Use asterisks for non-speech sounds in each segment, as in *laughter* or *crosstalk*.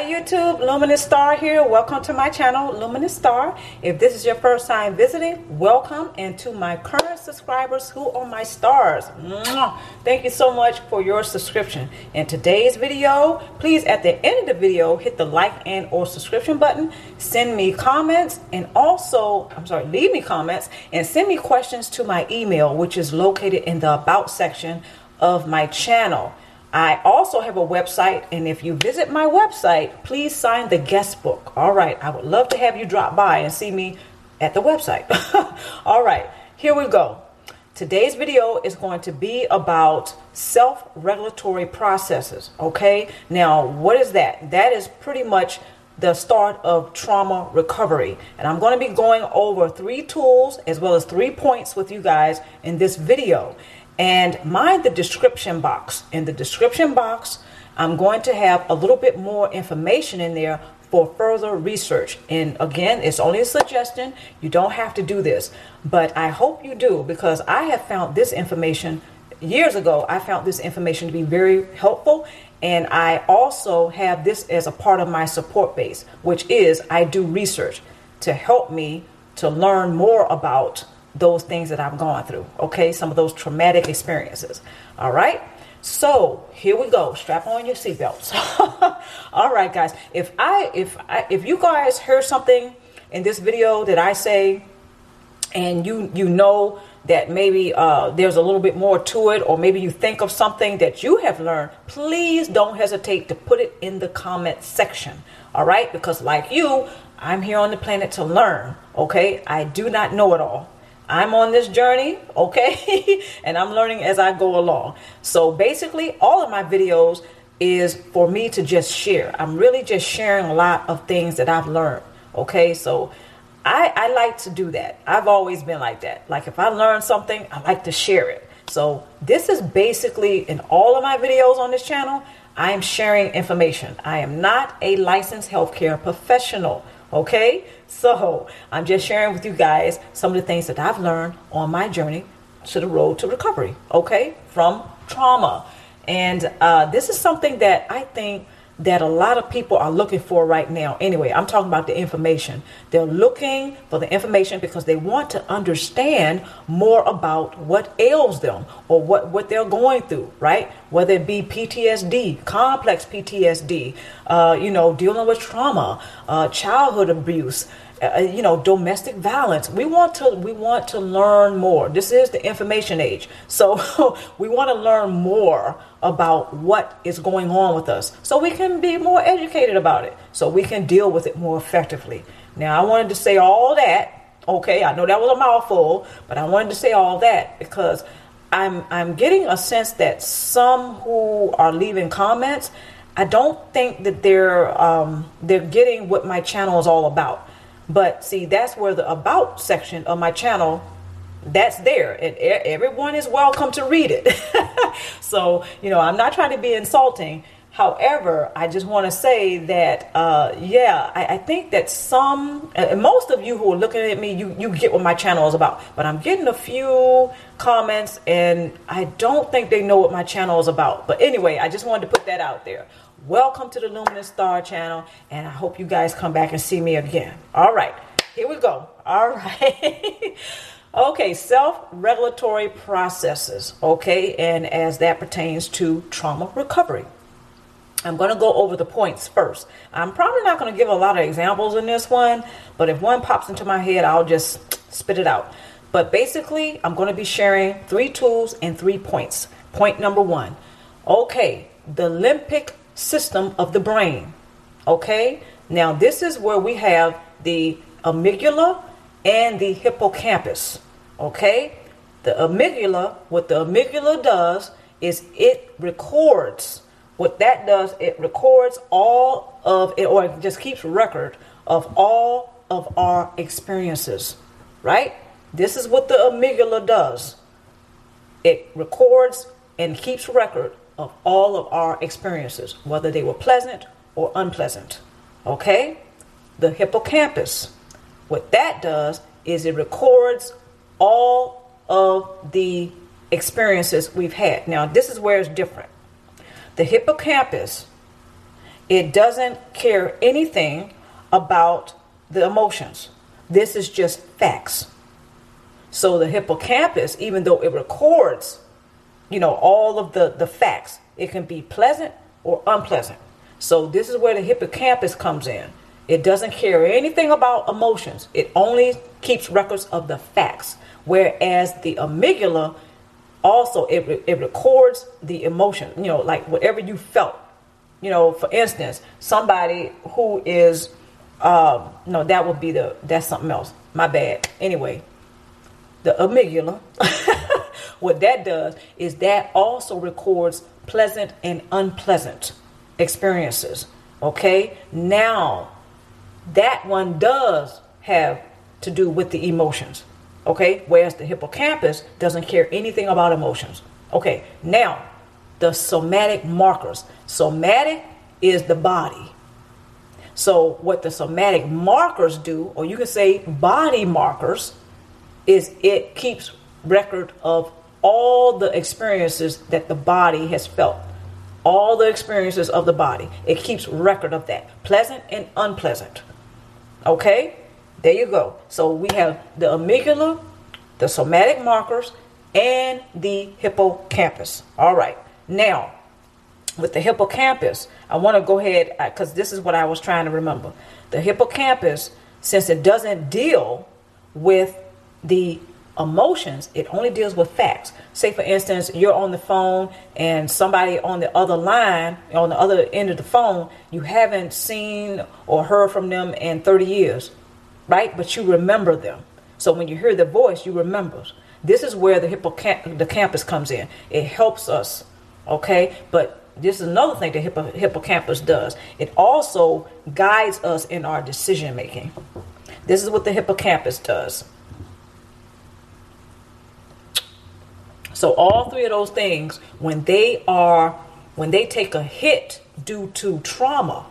YouTube, Luminous Star here. Welcome to my channel, Luminous Star. If this is your first time visiting, welcome. And to my current subscribers who are my stars, thank you so much for your subscription. In today's video, please at the end of the video, hit the like and or subscription button. Send me comments and also, I'm sorry, leave me comments and send me questions to my email, which is located in the about section of my channel. I also have a website, and if you visit my website, please sign the guest book. All right, I would love to have you drop by and see me at the website. *laughs* All right, here we go. Today's video is going to be about self regulatory processes. Okay, now what is that? That is pretty much the start of trauma recovery. And I'm going to be going over three tools as well as three points with you guys in this video and mind the description box. In the description box, I'm going to have a little bit more information in there for further research. And again, it's only a suggestion. You don't have to do this, but I hope you do because I have found this information years ago. I found this information to be very helpful. And I also have this as a part of my support base, which is I do research to help me to learn more about those things that I've gone through. Okay, some of those traumatic experiences. All right. So here we go. Strap on your seatbelts. *laughs* All right, guys. If I if I, if you guys heard something in this video that I say, and you you know that maybe uh, there's a little bit more to it, or maybe you think of something that you have learned, please don't hesitate to put it in the comment section. All right, because like you, I'm here on the planet to learn. Okay, I do not know it all. I'm on this journey, okay? *laughs* and I'm learning as I go along. So basically, all of my videos is for me to just share. I'm really just sharing a lot of things that I've learned, okay? So I, I like to do that. I've always been like that. Like if I learn something, I like to share it. So this is basically in all of my videos on this channel, I am sharing information. I am not a licensed healthcare professional. Okay, so I'm just sharing with you guys some of the things that I've learned on my journey to the road to recovery. Okay, from trauma, and uh, this is something that I think that a lot of people are looking for right now. Anyway, I'm talking about the information. They're looking for the information because they want to understand more about what ails them or what, what they're going through, right? Whether it be PTSD, complex PTSD, uh, you know, dealing with trauma, uh, childhood abuse. Uh, you know domestic violence. We want to we want to learn more. This is the information age. So *laughs* we want to learn more about what is going on with us so we can be more educated about it so we can deal with it more effectively. Now i wanted to say all that okay i know that was a mouthful but i wanted to say all that because i'm i'm getting a sense that some who are leaving comments i don't think that they're um, they're getting what my channel is all about but see, that's where the about section of my channel that's there and everyone is welcome to read it. *laughs* so, you know, I'm not trying to be insulting. However, I just want to say that, uh, yeah, I, I, think that some, and most of you who are looking at me, you, you get what my channel is about. But I'm getting a few comments, and I don't think they know what my channel is about. But anyway, I just wanted to put that out there. Welcome to the Luminous Star channel, and I hope you guys come back and see me again. All right, here we go. All right. *laughs* okay, self regulatory processes. Okay, and as that pertains to trauma recovery. I'm going to go over the points first. I'm probably not going to give a lot of examples in this one, but if one pops into my head, I'll just spit it out. But basically, I'm going to be sharing three tools and three points. Point number one okay, the limbic system of the brain. Okay? Now, this is where we have the amygdala and the hippocampus. Okay? The amygdala, what the amygdala does is it records. What that does, it records all of it, or it just keeps record of all of our experiences. Right? This is what the amygdala does. It records and keeps record of all of our experiences, whether they were pleasant or unpleasant. Okay? The hippocampus, what that does is it records all of the experiences we've had. Now, this is where it's different. The hippocampus It doesn't care anything about the emotions. This is just facts. So the hippocampus, even though it records, you know, all of the, the facts, it can be pleasant or unpleasant. So this is where the hippocampus comes in. It doesn't care anything about emotions. It only keeps records of the facts. Whereas the amygdala also it, it records the emotion, you know, like whatever you felt. You know, for instance, somebody who is um, no, that would be the that's something else. My bad. Anyway, the amygdala, *laughs* what that does is that also records pleasant and unpleasant experiences. Okay, now that one does have to do with the emotions. Okay, whereas the hippocampus doesn't care anything about emotions. Okay, now the somatic markers. Somatic is the body. So, what the somatic markers do, or you can say body markers, is it keeps record of all the experiences that the body has felt all the experiences of the body. It keeps record of that, pleasant and unpleasant. Okay, there you go. So we have the amygdala, the somatic markers, and the hippocampus. All right, now with the hippocampus, I want to go ahead uh, because this is what I was trying to remember. The hippocampus, since it doesn't deal with the emotions, it only deals with facts. Say, for instance, you're on the phone and somebody on the other line, on the other end of the phone, you haven't seen or heard from them in 30 years, right? But you remember them. So when you hear the voice, you remember. This is where the hippocamp- the campus comes in. It helps us, okay? But this is another thing the hippo- hippocampus does. It also guides us in our decision making. This is what the hippocampus does. So all three of those things, when they are, when they take a hit due to trauma,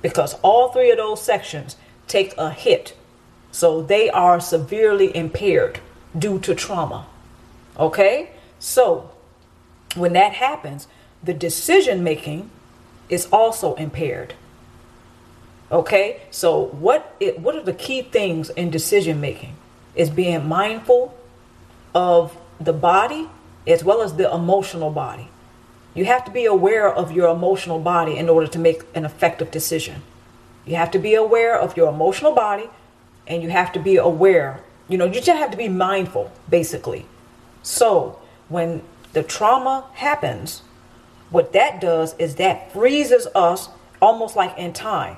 because all three of those sections take a hit, so they are severely impaired due to trauma. Okay, so when that happens, the decision making is also impaired. Okay, so what it, what are the key things in decision making? Is being mindful of the body as well as the emotional body. You have to be aware of your emotional body in order to make an effective decision. You have to be aware of your emotional body and you have to be aware, you know, you just have to be mindful, basically. So when the trauma happens, what that does is that freezes us almost like in time.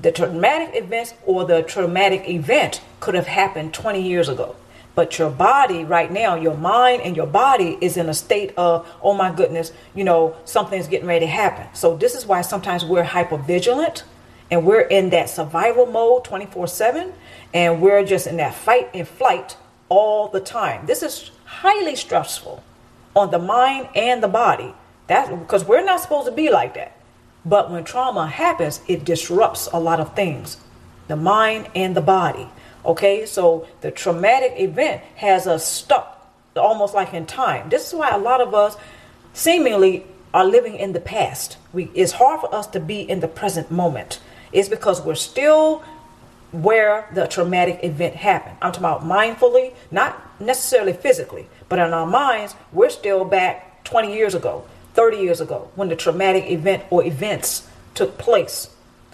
The traumatic events or the traumatic event could have happened 20 years ago. But your body right now, your mind and your body is in a state of, oh my goodness, you know, something's getting ready to happen. So this is why sometimes we're hyper vigilant and we're in that survival mode 24 7 and we're just in that fight and flight all the time. This is highly stressful on the mind and the body. That because we're not supposed to be like that. But when trauma happens, it disrupts a lot of things. The mind and the body. Okay, so the traumatic event has us stuck almost like in time. This is why a lot of us seemingly are living in the past. We, it's hard for us to be in the present moment. It's because we're still where the traumatic event happened. I'm talking about mindfully, not necessarily physically, but in our minds, we're still back 20 years ago, 30 years ago, when the traumatic event or events took place.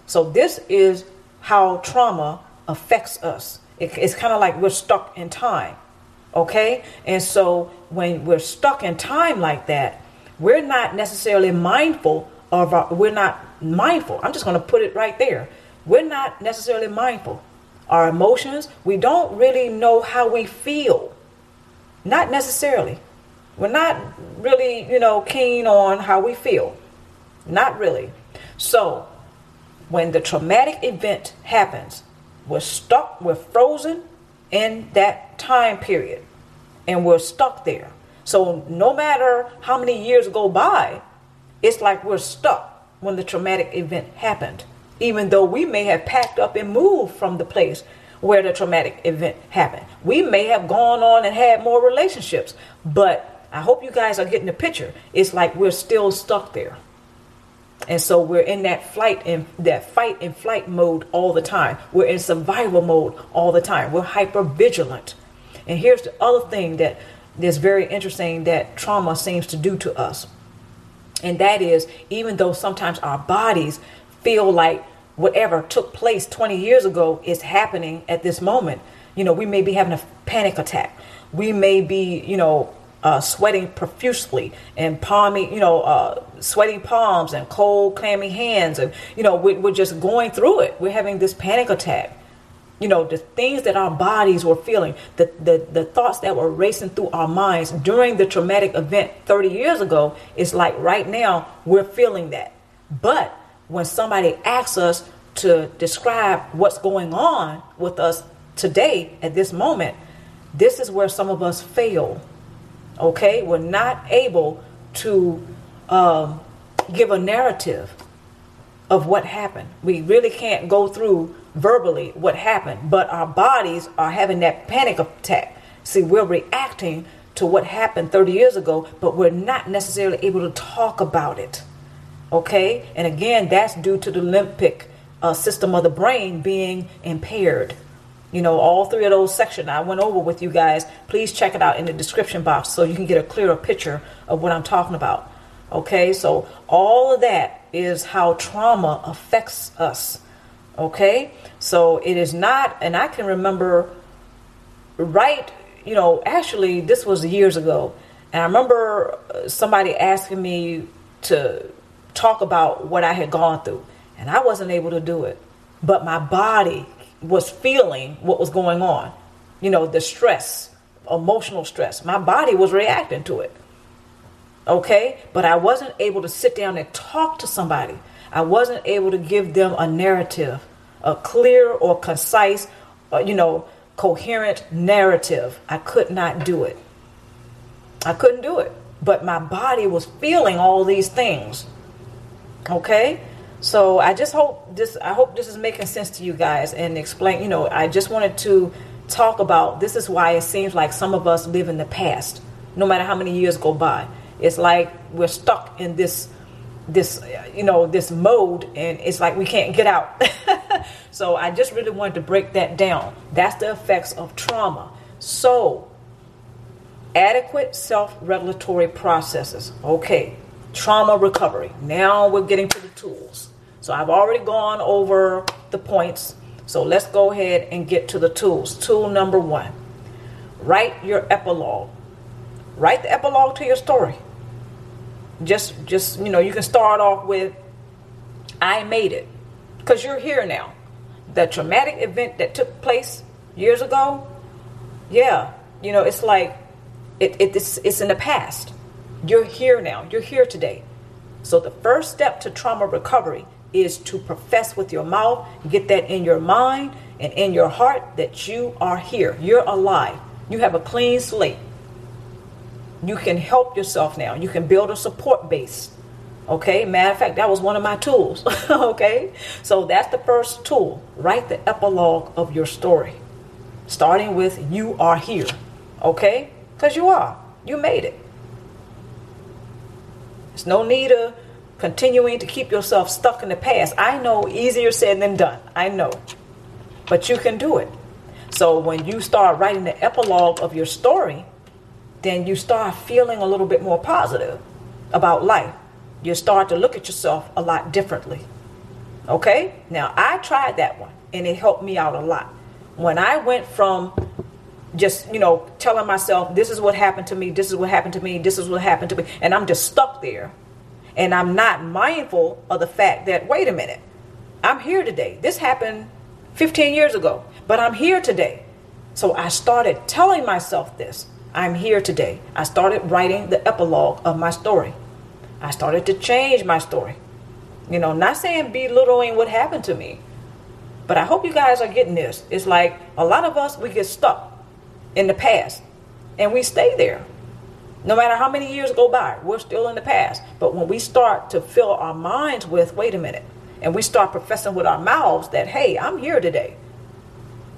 So, this is how trauma affects us. It, it's kind of like we're stuck in time. Okay? And so when we're stuck in time like that, we're not necessarily mindful of our, we're not mindful. I'm just going to put it right there. We're not necessarily mindful. Our emotions, we don't really know how we feel. Not necessarily. We're not really, you know, keen on how we feel. Not really. So, when the traumatic event happens, we're stuck, we're frozen in that time period, and we're stuck there. So no matter how many years go by, it's like we're stuck when the traumatic event happened, even though we may have packed up and moved from the place where the traumatic event happened. We may have gone on and had more relationships, but I hope you guys are getting the picture. It's like we're still stuck there. And so we're in that flight and that fight and flight mode all the time. We're in survival mode all the time. We're hyper vigilant. And here's the other thing that is very interesting that trauma seems to do to us. And that is, even though sometimes our bodies feel like whatever took place 20 years ago is happening at this moment, you know, we may be having a panic attack. We may be, you know, uh, sweating profusely and palmy, you know, uh, sweating palms and cold, clammy hands. And, you know, we, we're just going through it. We're having this panic attack you know the things that our bodies were feeling the, the the thoughts that were racing through our minds during the traumatic event 30 years ago is like right now we're feeling that but when somebody asks us to describe what's going on with us today at this moment this is where some of us fail okay we're not able to um, give a narrative of what happened we really can't go through verbally what happened, but our bodies are having that panic attack. See, we're reacting to what happened 30 years ago, but we're not necessarily able to talk about it. Okay? And again, that's due to the limbic uh, system of the brain being impaired. You know, all three of those sections I went over with you guys. Please check it out in the description box so you can get a clearer picture of what I'm talking about. Okay? So, all of that is how trauma affects us. Okay? So it is not, and I can remember right, you know, actually, this was years ago. And I remember uh, somebody asking me to talk about what I had gone through. And I wasn't able to do it. But my body was feeling what was going on. You know, the stress, emotional stress. My body was reacting to it. Okay? But I wasn't able to sit down and talk to somebody. I wasn't able to give them a narrative a clear or concise, uh, you know, coherent narrative. I could not do it. I couldn't do it. But my body was feeling all these things. Okay? So I just hope this I hope this is making sense to you guys and explain, you know, I just wanted to talk about this is why it seems like some of us live in the past no matter how many years go by. It's like we're stuck in this this you know this mode and it's like we can't get out. *laughs* So i just really wanted to break that down. That's the effects of trauma. So adequate self-regulatory processes. Okay trauma recovery. Now we're getting to the tools. So i've already gone over the points. So let's go ahead and get to the tools. Tool number one write your epilogue. Write the epilogue to your story. Just just you know you can start off with i made it. Because you're here now. The traumatic event that took place years ago yeah you know it's like it, it it's, it's in the past you're here now you're here today so the first step to trauma recovery is to profess with your mouth get that in your mind and in your heart that you are here you're alive you have a clean slate you can help yourself now. You can build a support base. Okay, matter of fact, that was one of my tools. *laughs* okay, so that's the first tool. Write the epilogue of your story, starting with You are here. Okay, because you are. You made it. There's no need of continuing to keep yourself stuck in the past. I know easier said than done. I know. But you can do it. So when you start writing the epilogue of your story, then you start feeling a little bit more positive about life. You start to look at yourself a lot differently. Okay? Now, I tried that one and it helped me out a lot. When I went from just, you know, telling myself, this is what happened to me, this is what happened to me, this is what happened to me, and I'm just stuck there. And I'm not mindful of the fact that, wait a minute, I'm here today. This happened 15 years ago, but I'm here today. So I started telling myself this. I'm here today. I started writing the epilogue of my story. I started to change my story. You know, not saying belittling what happened to me, but I hope you guys are getting this. It's like a lot of us, we get stuck in the past and we stay there. No matter how many years go by, we're still in the past. But when we start to fill our minds with, wait a minute, and we start professing with our mouths that, hey, I'm here today,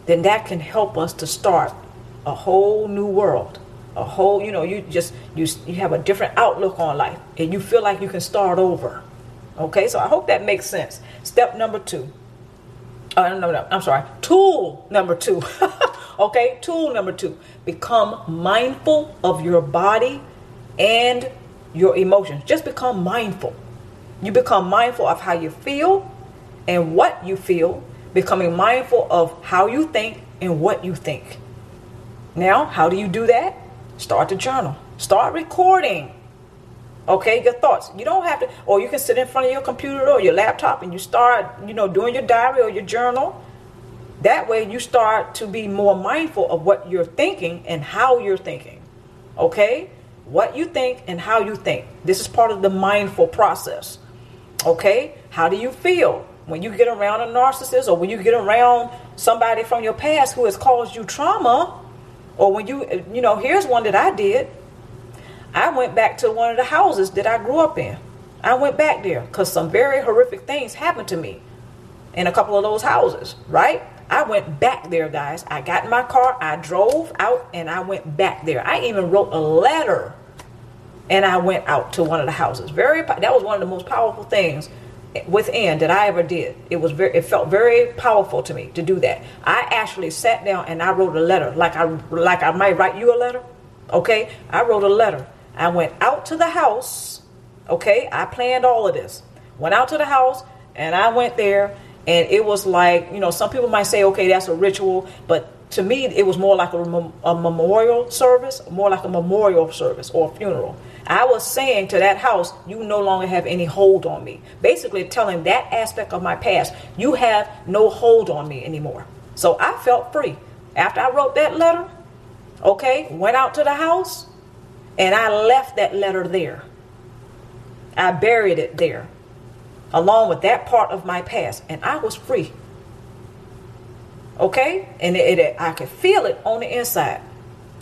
then that can help us to start a whole new world a whole you know you just you you have a different outlook on life and you feel like you can start over Okay, so I hope that makes sense. Step number two. Uh, no, no, I'm sorry. Tool number two. *laughs* okay, tool number two. Become mindful of your body and your emotions. Just become mindful. You become mindful of how you feel and what you feel, becoming mindful of how you think and what you think. Now, how do you do that? Start to journal. Start recording. Okay, your thoughts. You don't have to, or you can sit in front of your computer or your laptop and you start, you know, doing your diary or your journal. That way, you start to be more mindful of what you're thinking and how you're thinking. Okay, what you think and how you think. This is part of the mindful process. Okay, how do you feel when you get around a narcissist or when you get around somebody from your past who has caused you trauma? Or when you, you know, here's one that I did. I went back to one of the houses that I grew up in. I went back there because some very horrific things happened to me in a couple of those houses, right? I went back there, guys. I got in my car, I drove out, and I went back there. I even wrote a letter and I went out to one of the houses. Very that was one of the most powerful things within that I ever did. It was very it felt very powerful to me to do that. I actually sat down and I wrote a letter like I like I might write you a letter. Okay? I wrote a letter I went out to the house. Okay, I planned all of this. Went out to the house and I went there, and it was like, you know, some people might say, okay, that's a ritual, but to me, it was more like a, a memorial service, more like a memorial service or funeral. I was saying to that house, you no longer have any hold on me. Basically, telling that aspect of my past, you have no hold on me anymore. So I felt free. After I wrote that letter, okay, went out to the house, and I left that letter there. I buried it there, along with that part of my past, and I was free. Okay? And it, it, I could feel it on the inside.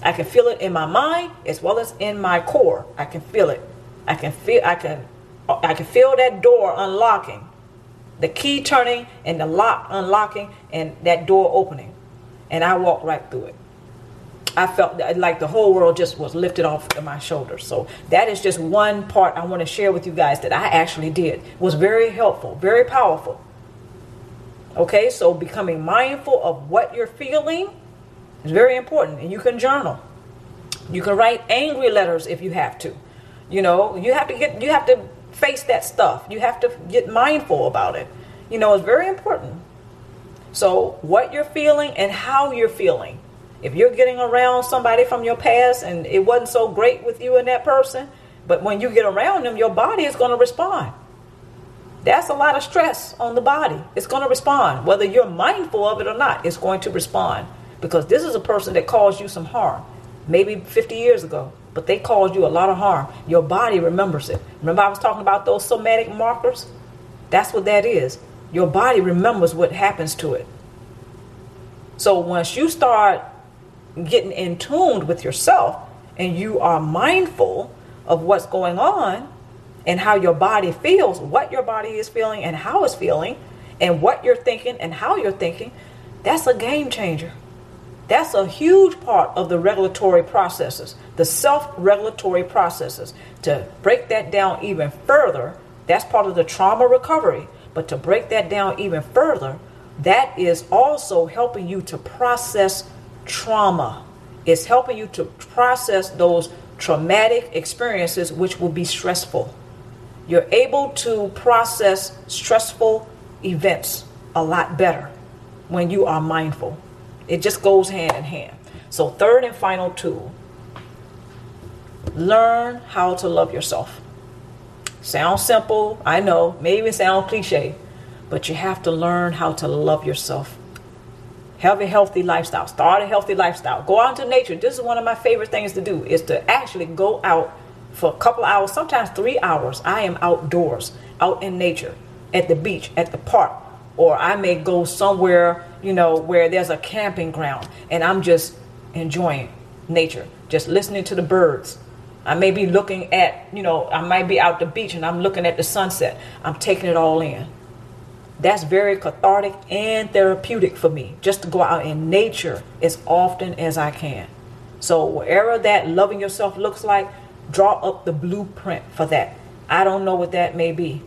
I can feel it in my mind as well as in my core. I can feel it. I can feel I can I can feel that door unlocking. The key turning and the lock unlocking and that door opening. And I walked right through it. I felt like the whole world just was lifted off of my shoulders. So that is just one part I want to share with you guys that I actually did. It was very helpful, very powerful. Okay, so becoming mindful of what you're feeling is very important, and you can journal. You can write angry letters if you have to. You know, you have to get you have to face that stuff. You have to get mindful about it. You know, it's very important. So, what you're feeling and how you're feeling if you're getting around somebody from your past and it wasn't so great with you and that person, but when you get around them, your body is going to respond. That's a lot of stress on the body. It's going to respond. Whether you're mindful of it or not, it's going to respond. Because this is a person that caused you some harm, maybe 50 years ago, but they caused you a lot of harm. Your body remembers it. Remember, I was talking about those somatic markers? That's what that is. Your body remembers what happens to it. So once you start getting in tuned with yourself and you are mindful of what's going on and how your body feels, what your body is feeling and how it's feeling, and what you're thinking and how you're thinking, that's a game changer. That's a huge part of the regulatory processes, the self regulatory processes. To break that down even further, that's part of the trauma recovery. But to break that down even further, that is also helping you to process trauma. It's helping you to process those traumatic experiences, which will be stressful. You're able to process stressful events a lot better when you are mindful. It just goes hand in hand. So, third and final tool learn how to love yourself. Sounds simple, I know, maybe sound cliche, but you have to learn how to love yourself. Have a healthy lifestyle. Start a healthy lifestyle. Go out into nature. This is one of my favorite things to do is to actually go out for a couple hours, sometimes three hours. I am outdoors, out in nature, at the beach, at the park, or I may go somewhere, you know, where there's a camping ground and I'm just enjoying nature, just listening to the birds. I may be looking at, you know, I might be out the beach and I'm looking at the sunset. I'm taking it all in that's very cathartic and therapeutic for me just to go out in nature as often as I can. So, wherever that loving yourself looks like, draw up the blueprint for that. I don't know what that may be.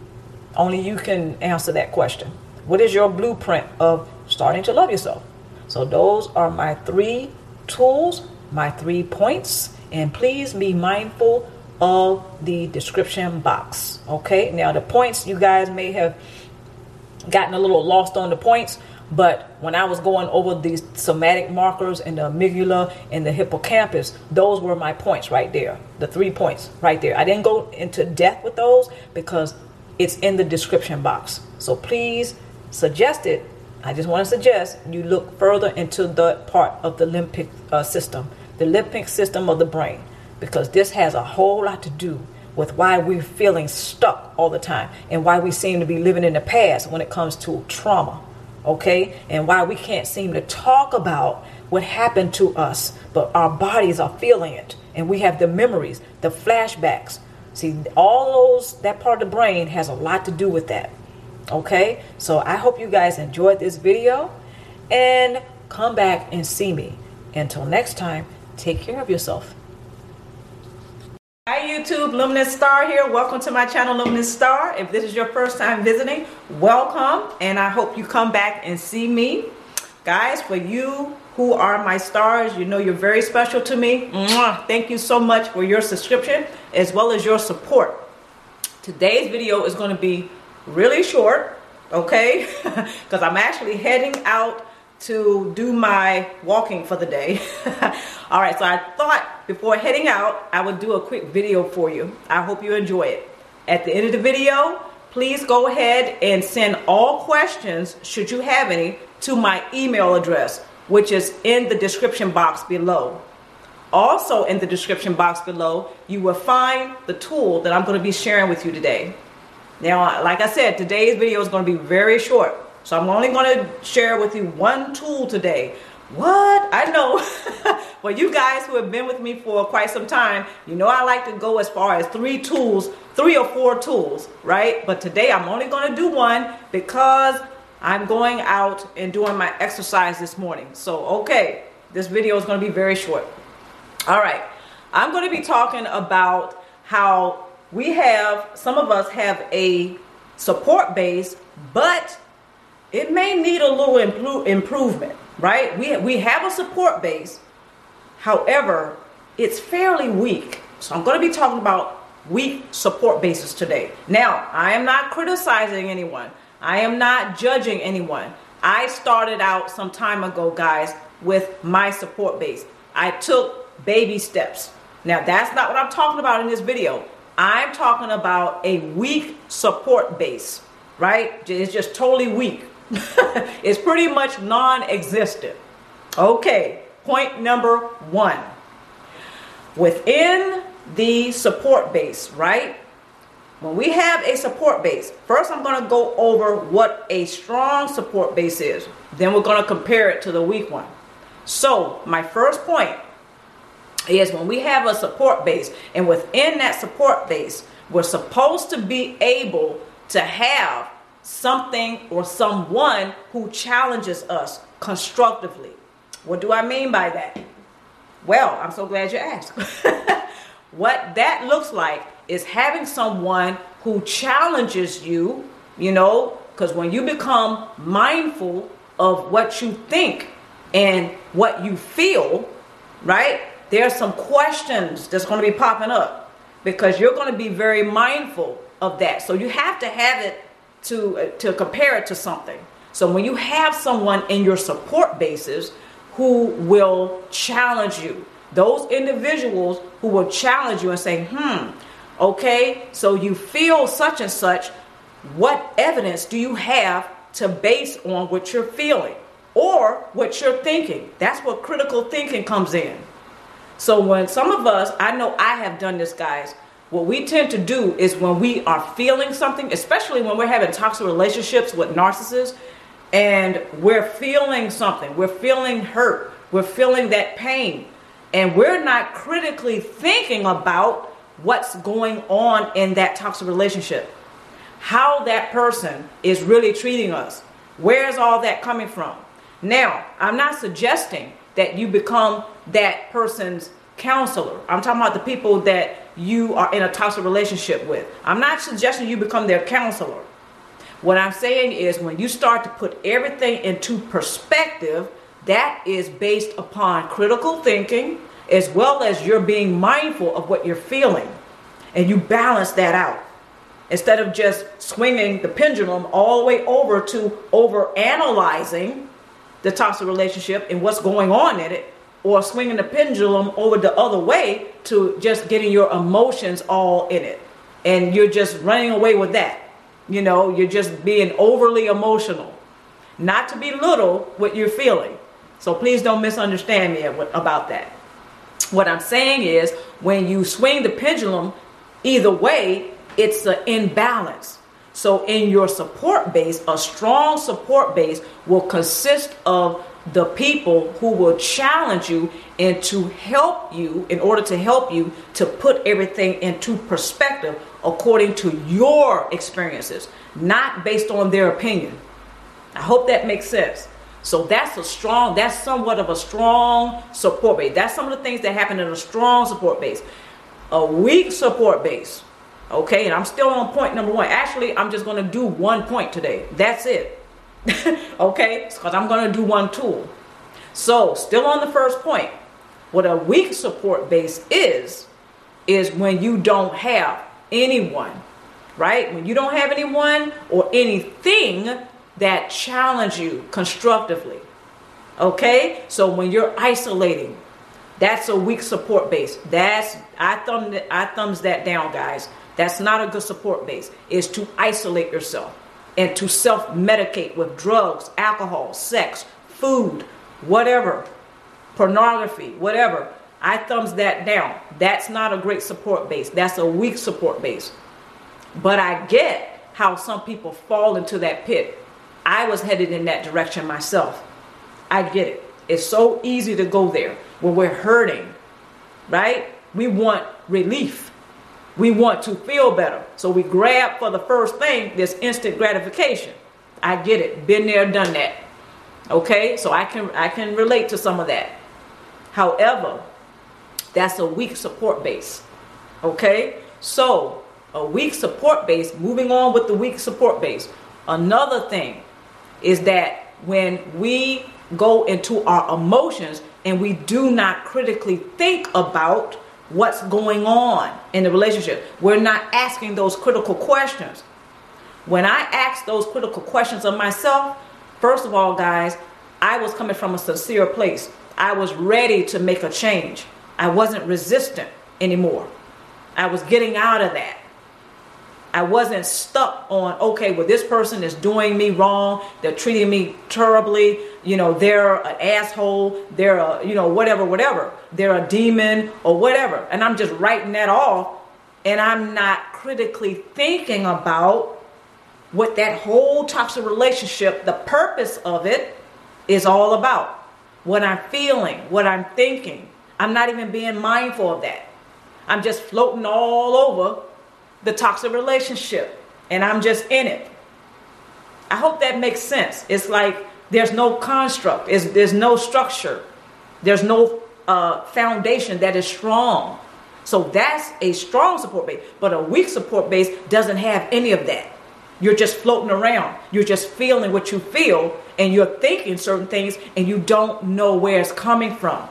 Only you can answer that question. What is your blueprint of starting to love yourself? So, those are my three tools, my three points, and please be mindful of the description box. Okay, now the points you guys may have gotten a little lost on the points, but when I was going over these somatic markers and the amygdala and the hippocampus, those were my points right there. The three points right there. I didn't go into depth with those because it's in the description box. So please suggest it. I just want to suggest you look further into the part of the limbic uh, system, the limbic system of the brain, because this has a whole lot to do with why we're feeling stuck all the time and why we seem to be living in the past when it comes to trauma okay? And why we can't seem to talk about what happened to us, but our bodies are feeling it. And we have the memories, the flashbacks. See, all those, that part of the brain has a lot to do with that. Okay? So I hope you guys enjoyed this video and come back and see me. Until next time, take care of yourself. Hi YouTube, Luminous Star here. Welcome to my channel, Luminous Star. If this is your first time visiting, welcome and I hope you come back and see me. Guys, for you who are my stars, you know you're very special to me. Mwah. Thank you so much for your subscription as well as your support. Today's video is going to be really short, okay? *laughs* Because I'm actually heading out to do my walking for the day. *laughs* All right, so I thought before heading out, I would do a quick video for you. I hope you enjoy it. At the end of the video, please go ahead and send all questions, should you have any, to my email address, which is in the description box below. Also in the description box below, you will find the tool that I'm going to be sharing with you today. Now, like I said, today's video is going to be very short. So I'm only going to share with you one tool today. What? I know. *laughs* well, you guys who have been with me for quite some time, you know I like to go as far as three tools, three or four tools, right? But today I'm only going to do one because I'm going out and doing my exercise this morning. So, okay, this video is going to be very short. All right, I'm going to be talking about how we have, some of us have a support base, but it may need a little impro- improvement, right? We, we have a support base. However, it's fairly weak. So I'm going to be talking about weak support bases today. Now, I am not criticizing anyone. I am not judging anyone. I started out some time ago, guys, with my support base. I took baby steps. Now, that's not what I'm talking about in this video. I'm talking about a weak support base, right? It's just totally weak. *laughs* it's pretty much non existent. Okay, point number one. Within the support base, right? When we have a support base, first I'm going to go over what a strong support base is. Then we're going to compare it to the weak one. So, my first point is when we have a support base, and within that support base, we're supposed to be able to have something or someone who challenges us constructively. What do I mean by that? Well, I'm so glad you asked. *laughs* what that looks like is having someone who challenges you, you know, because when you become mindful of what you think and what you feel, right? There's some questions that's going to be popping up because you're going to be very mindful of that. So you have to have it to uh, to compare it to something. So when you have someone in your support bases who will challenge you, those individuals who will challenge you and say, "Hmm, okay, so you feel such and such, what evidence do you have to base on what you're feeling or what you're thinking?" That's where critical thinking comes in. So when some of us, I know I have done this, guys what we tend to do is when we are feeling something, especially when we're having toxic relationships with narcissists, and we're feeling something, we're feeling hurt, we're feeling that pain, and we're not critically thinking about what's going on in that toxic relationship, how that person is really treating us. Where's all that coming from? Now, I'm not suggesting that you become that person's counselor. I'm talking about the people that you are in a toxic relationship with. I'm not suggesting you become their counselor. What I'm saying is when you start to put everything into perspective, that is based upon critical thinking as well as you're being mindful of what you're feeling. And you balance that out. Instead of just swinging the pendulum all the way over to over analyzing the toxic relationship and what's going on in it, or swinging the pendulum over the other way to just getting your emotions all in it. And you're just running away with that. You know, you're just being overly emotional. Not to belittle what you're feeling. So please don't misunderstand me about that. What I'm saying is when you swing the pendulum either way, it's an imbalance. So in your support base, a strong support base will consist of the people who will challenge you and to help you in order to help you to put everything into perspective according to your experiences, not based on their opinion. I hope that makes sense. So that's a strong, that's somewhat of a strong support base. That's some of the things that happen in a strong support base. A weak support base, okay, and I'm still on point number one. Actually, I'm just to do one point today. That's it. *laughs* okay, because I'm going to do one tool. So, still on the first point, what a weak support base is, is when you don't have anyone, right? When you don't have anyone or anything that challenge you constructively. Okay? So when you're isolating, that's a weak support base. That's I thumb I thumbs that down, guys. That's not a good support base. Is to isolate yourself and to self-medicate with drugs, alcohol, sex, food, whatever, pornography, whatever. I thumbs that down. That's not a great support base. That's a weak support base. But I get how some people fall into that pit. I was headed in that direction myself. I get it. It's so easy to go there when we're hurting, right? We want relief. We want to feel better. So we grab for the first thing, this instant gratification. I get it. Been there, done that. Okay? So I can I can relate to some of that. However, that's a weak support base. Okay? So, a weak support base, moving on with the weak support base. Another thing is that when we go into our emotions and we do not critically think about what's going on in the relationship, we're not asking those critical questions. When I ask those critical questions of myself, first of all, guys, I was coming from a sincere place. I was ready to make a change. I wasn't resistant anymore. I was getting out of that. I wasn't stuck on, okay, well, this person is doing me wrong. They're treating me terribly. You know, they're an asshole. They're a, you know, whatever, whatever. They're a demon or whatever. And I'm just writing that off. And I'm not critically thinking about what that whole toxic relationship, the purpose of it is all about. What I'm feeling, what I'm thinking. I'm not even being mindful of that. I'm just floating all over the toxic relationship and I'm just in it. I hope that makes sense. It's like there's no construct, it's, there's no structure, there's no uh, foundation that is strong. So that's a strong support base. But a weak support base doesn't have any of that. You're just floating around. You're just feeling what you feel and you're thinking certain things and you don't know where it's coming from.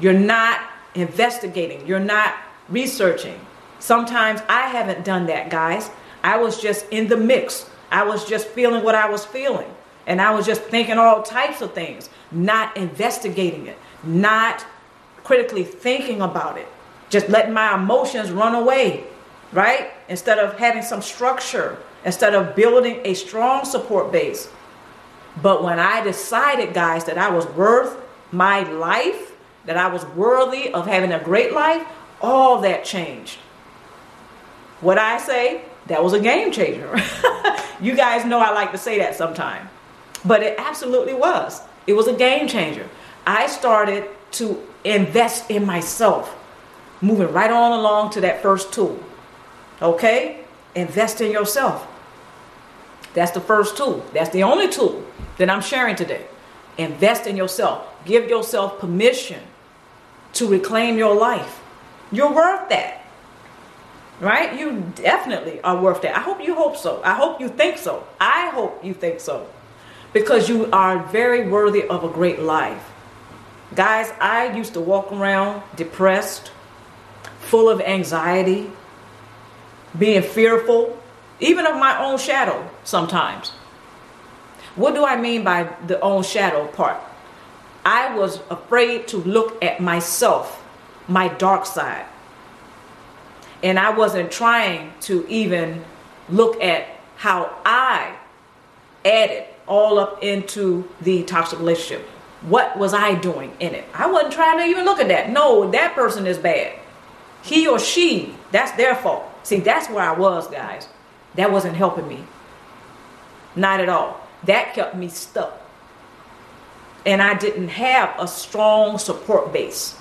You're not investigating, you're not researching. Sometimes I haven't done that, guys. I was just in the mix. I was just feeling what I was feeling. And I was just thinking all types of things, not investigating it, not critically thinking about it, just letting my emotions run away, right? Instead of having some structure, instead of building a strong support base. But when I decided, guys, that I was worth my life, that I was worthy of having a great life, all that changed. What I say, that was a game changer. *laughs* you guys know I like to say that sometime. But it absolutely was. It was a game changer. I started to invest in myself, moving right on along to that first tool. Okay? Invest in yourself. That's the first tool. That's the only tool that I'm sharing today. Invest in yourself. Give yourself permission to reclaim your life. You're worth that. Right? You definitely are worth that. I hope you hope so. I hope you think so. I hope you think so. Because you are very worthy of a great life. Guys, I used to walk around depressed, full of anxiety, being fearful, even of my own shadow sometimes. What do I mean by the own shadow part? I was afraid to look at myself, my dark side. And I wasn't trying to even look at how I added all up into the toxic relationship. What was I doing in it? I wasn't trying to even look at that. No, that person is bad. He or she, that's their fault. See, that's where I was, guys. That wasn't helping me. Not at all. That kept me stuck. And I didn't have a strong support base.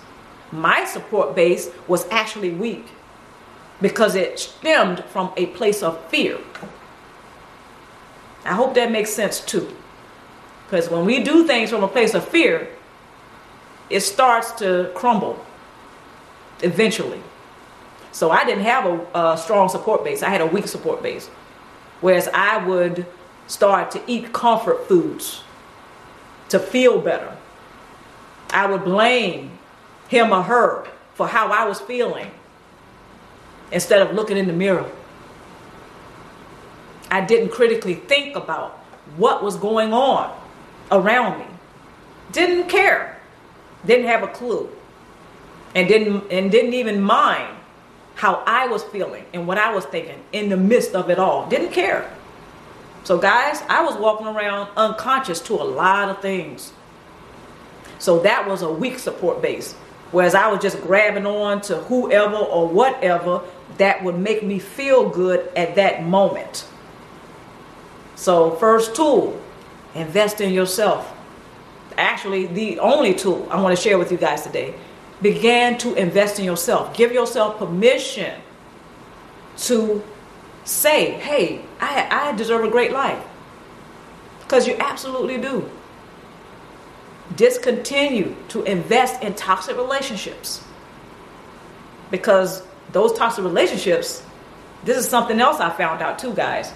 My support base was actually weak because it stemmed from a place of fear. I hope that makes sense too. Because when we do things from a place of fear, it starts to crumble eventually. So I didn't have a, a, strong support base. I had a weak support base. Whereas I would start to eat comfort foods to feel better. I would blame him or her for how I was feeling instead of looking in the mirror. I didn't critically think about what was going on around me. Didn't care. Didn't have a clue. And didn't and didn't even mind how I was feeling and what I was thinking in the midst of it all. Didn't care. So guys, I was walking around unconscious to a lot of things. So that was a weak support base. Whereas I was just grabbing on to whoever or whatever that would make me feel good at that moment. So, first tool, invest in yourself. Actually, the only tool I want to share with you guys today. Begin to invest in yourself. Give yourself permission to say, hey, I, I deserve a great life. Because you absolutely do. Discontinue to invest in toxic relationships. Because those toxic relationships, this is something else I found out too, guys,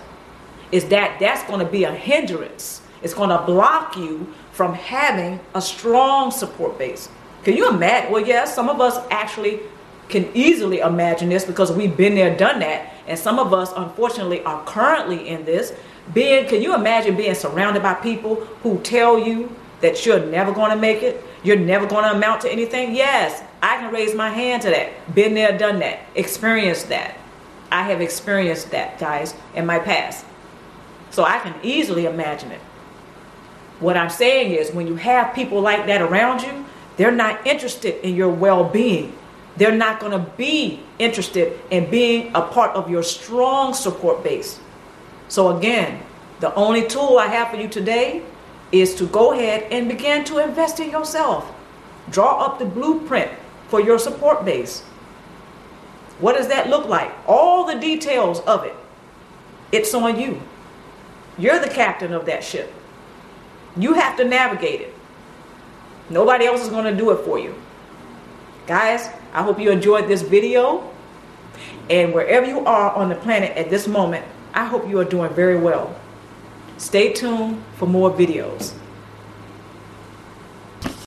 is that that's going to be a hindrance. It's going to block you from having a strong support base. Can you imagine? Well, yes, some of us actually can easily imagine this because we've been there, done that. And some of us, unfortunately, are currently in this. Being, can you imagine being surrounded by people who tell you that you're never going to make it? You're never going to amount to anything? Yes, I can raise my hand to that. Been there, done that, experienced that. I have experienced that, guys, in my past. So I can easily imagine it. What I'm saying is, when you have people like that around you, they're not interested in your well being. They're not going to be interested in being a part of your strong support base. So, again, the only tool I have for you today is to go ahead and begin to invest in yourself. Draw up the blueprint for your support base. What does that look like? All the details of it. It's on you. You're the captain of that ship. You have to navigate it. Nobody else is going to do it for you. Guys, I hope you enjoyed this video. And wherever you are on the planet at this moment, I hope you are doing very well. Stay tuned for more videos.